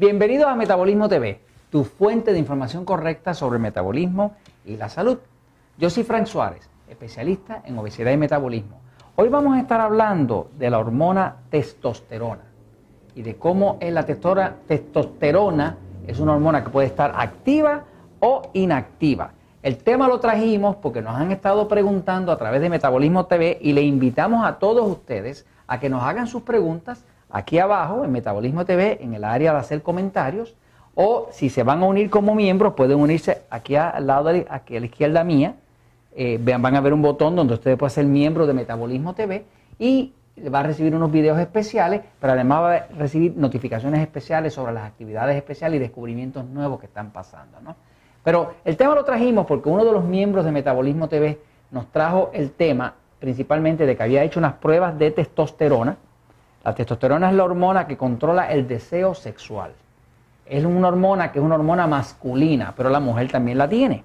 Bienvenidos a Metabolismo TV, tu fuente de información correcta sobre el metabolismo y la salud. Yo soy Frank Suárez, especialista en obesidad y metabolismo. Hoy vamos a estar hablando de la hormona testosterona y de cómo es la testosterona es una hormona que puede estar activa o inactiva. El tema lo trajimos porque nos han estado preguntando a través de Metabolismo TV y le invitamos a todos ustedes a que nos hagan sus preguntas aquí abajo en Metabolismo TV, en el área de hacer comentarios, o si se van a unir como miembros, pueden unirse aquí al lado, de, aquí a la izquierda mía, eh, van a ver un botón donde ustedes pueden ser miembro de Metabolismo TV y va a recibir unos videos especiales, pero además va a recibir notificaciones especiales sobre las actividades especiales y descubrimientos nuevos que están pasando. Pero el tema lo trajimos porque uno de los miembros de Metabolismo TV nos trajo el tema principalmente de que había hecho unas pruebas de testosterona. La testosterona es la hormona que controla el deseo sexual. Es una hormona que es una hormona masculina, pero la mujer también la tiene.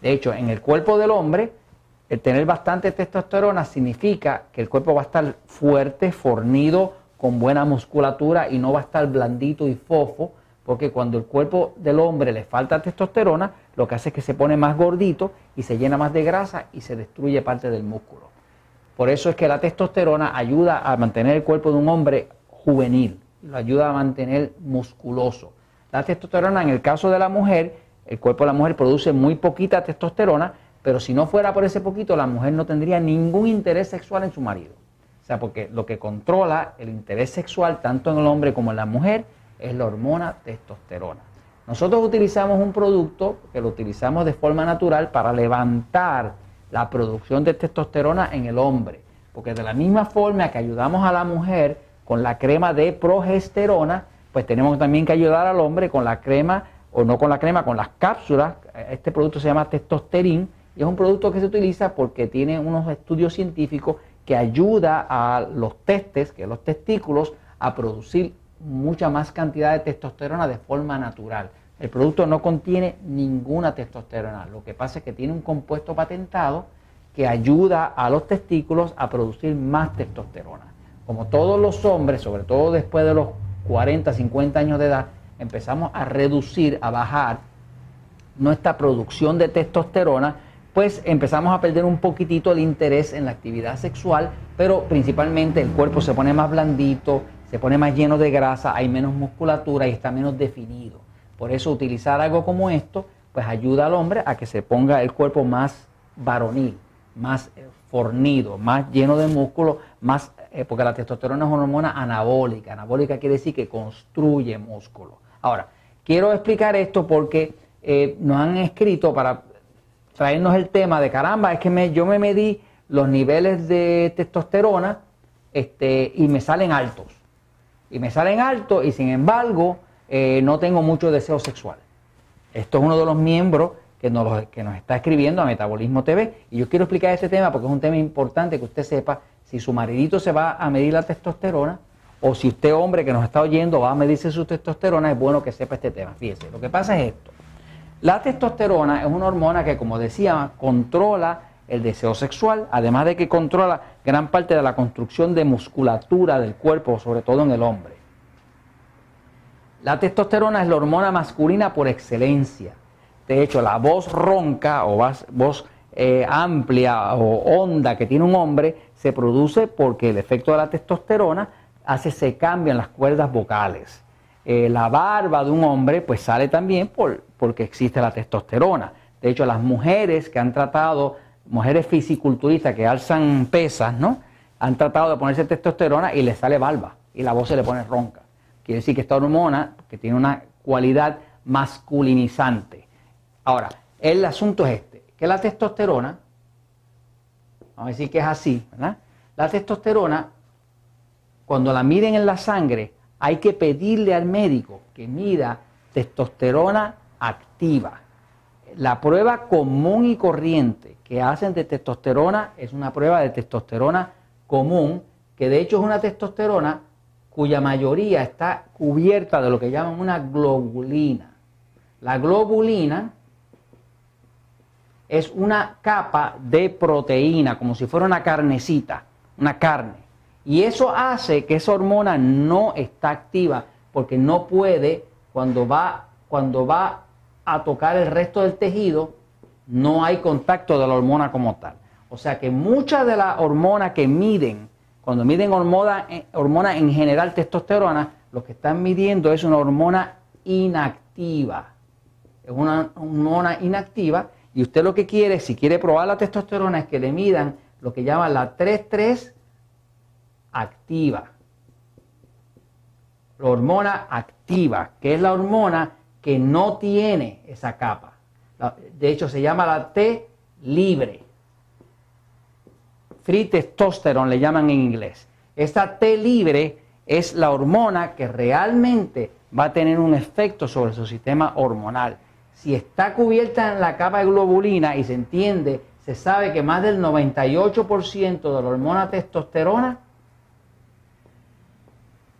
De hecho, en el cuerpo del hombre, el tener bastante testosterona significa que el cuerpo va a estar fuerte, fornido, con buena musculatura y no va a estar blandito y fofo, porque cuando el cuerpo del hombre le falta testosterona, lo que hace es que se pone más gordito y se llena más de grasa y se destruye parte del músculo. Por eso es que la testosterona ayuda a mantener el cuerpo de un hombre juvenil, lo ayuda a mantener musculoso. La testosterona, en el caso de la mujer, el cuerpo de la mujer produce muy poquita testosterona, pero si no fuera por ese poquito, la mujer no tendría ningún interés sexual en su marido. O sea, porque lo que controla el interés sexual tanto en el hombre como en la mujer es la hormona testosterona. Nosotros utilizamos un producto que lo utilizamos de forma natural para levantar la producción de testosterona en el hombre. Porque de la misma forma que ayudamos a la mujer con la crema de progesterona, pues tenemos también que ayudar al hombre con la crema, o no con la crema, con las cápsulas. Este producto se llama testosterín y es un producto que se utiliza porque tiene unos estudios científicos que ayuda a los testes, que los testículos, a producir mucha más cantidad de testosterona de forma natural. El producto no contiene ninguna testosterona. Lo que pasa es que tiene un compuesto patentado que ayuda a los testículos a producir más testosterona. Como todos los hombres, sobre todo después de los 40, 50 años de edad, empezamos a reducir, a bajar nuestra producción de testosterona, pues empezamos a perder un poquitito el interés en la actividad sexual, pero principalmente el cuerpo se pone más blandito, se pone más lleno de grasa, hay menos musculatura y está menos definido. Por eso utilizar algo como esto, pues ayuda al hombre a que se ponga el cuerpo más varonil, más eh, fornido, más lleno de músculo, más, eh, porque la testosterona es una hormona anabólica. Anabólica quiere decir que construye músculo. Ahora, quiero explicar esto porque eh, nos han escrito para traernos el tema de caramba, es que me, yo me medí los niveles de testosterona este, y me salen altos. Y me salen altos y sin embargo eh, no tengo mucho deseo sexual. Esto es uno de los miembros que nos, que nos está escribiendo a Metabolismo TV. Y yo quiero explicar este tema porque es un tema importante que usted sepa si su maridito se va a medir la testosterona o si usted, hombre que nos está oyendo, va a medirse su testosterona, es bueno que sepa este tema. Fíjese, lo que pasa es esto. La testosterona es una hormona que, como decía, controla el deseo sexual, además de que controla gran parte de la construcción de musculatura del cuerpo, sobre todo en el hombre. La testosterona es la hormona masculina por excelencia. De hecho, la voz ronca o voz eh, amplia o honda que tiene un hombre se produce porque el efecto de la testosterona hace se cambian las cuerdas vocales. Eh, la barba de un hombre pues sale también por, porque existe la testosterona. De hecho, las mujeres que han tratado, mujeres fisiculturistas que alzan pesas, ¿no? Han tratado de ponerse testosterona y les sale barba y la voz se le pone ronca. Quiere decir que esta hormona, que tiene una cualidad masculinizante. Ahora, el asunto es este, que la testosterona, vamos a decir que es así, ¿verdad? La testosterona, cuando la miden en la sangre, hay que pedirle al médico que mida testosterona activa. La prueba común y corriente que hacen de testosterona es una prueba de testosterona común, que de hecho es una testosterona cuya mayoría está cubierta de lo que llaman una globulina. La globulina es una capa de proteína, como si fuera una carnecita, una carne. Y eso hace que esa hormona no está activa porque no puede cuando va, cuando va a tocar el resto del tejido, no hay contacto de la hormona como tal. O sea que muchas de las hormonas que miden, cuando miden hormona, eh, hormona en general testosterona, lo que están midiendo es una hormona inactiva. Es una hormona inactiva y usted lo que quiere, si quiere probar la testosterona, es que le midan lo que llaman la 3,3 activa. La hormona activa, que es la hormona que no tiene esa capa. De hecho, se llama la T libre. Free testosterone le llaman en inglés. Esta T libre es la hormona que realmente va a tener un efecto sobre su sistema hormonal. Si está cubierta en la capa de globulina y se entiende, se sabe que más del 98% de la hormona testosterona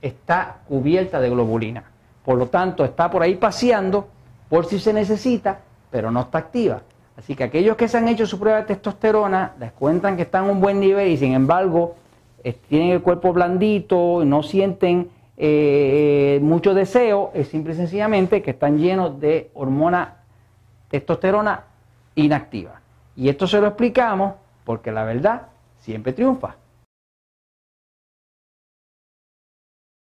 está cubierta de globulina. Por lo tanto, está por ahí paseando por si se necesita, pero no está activa. Así que aquellos que se han hecho su prueba de testosterona les cuentan que están en un buen nivel y sin embargo eh, tienen el cuerpo blandito, no sienten eh, mucho deseo, es simple y sencillamente que están llenos de hormona testosterona inactiva. Y esto se lo explicamos porque la verdad siempre triunfa.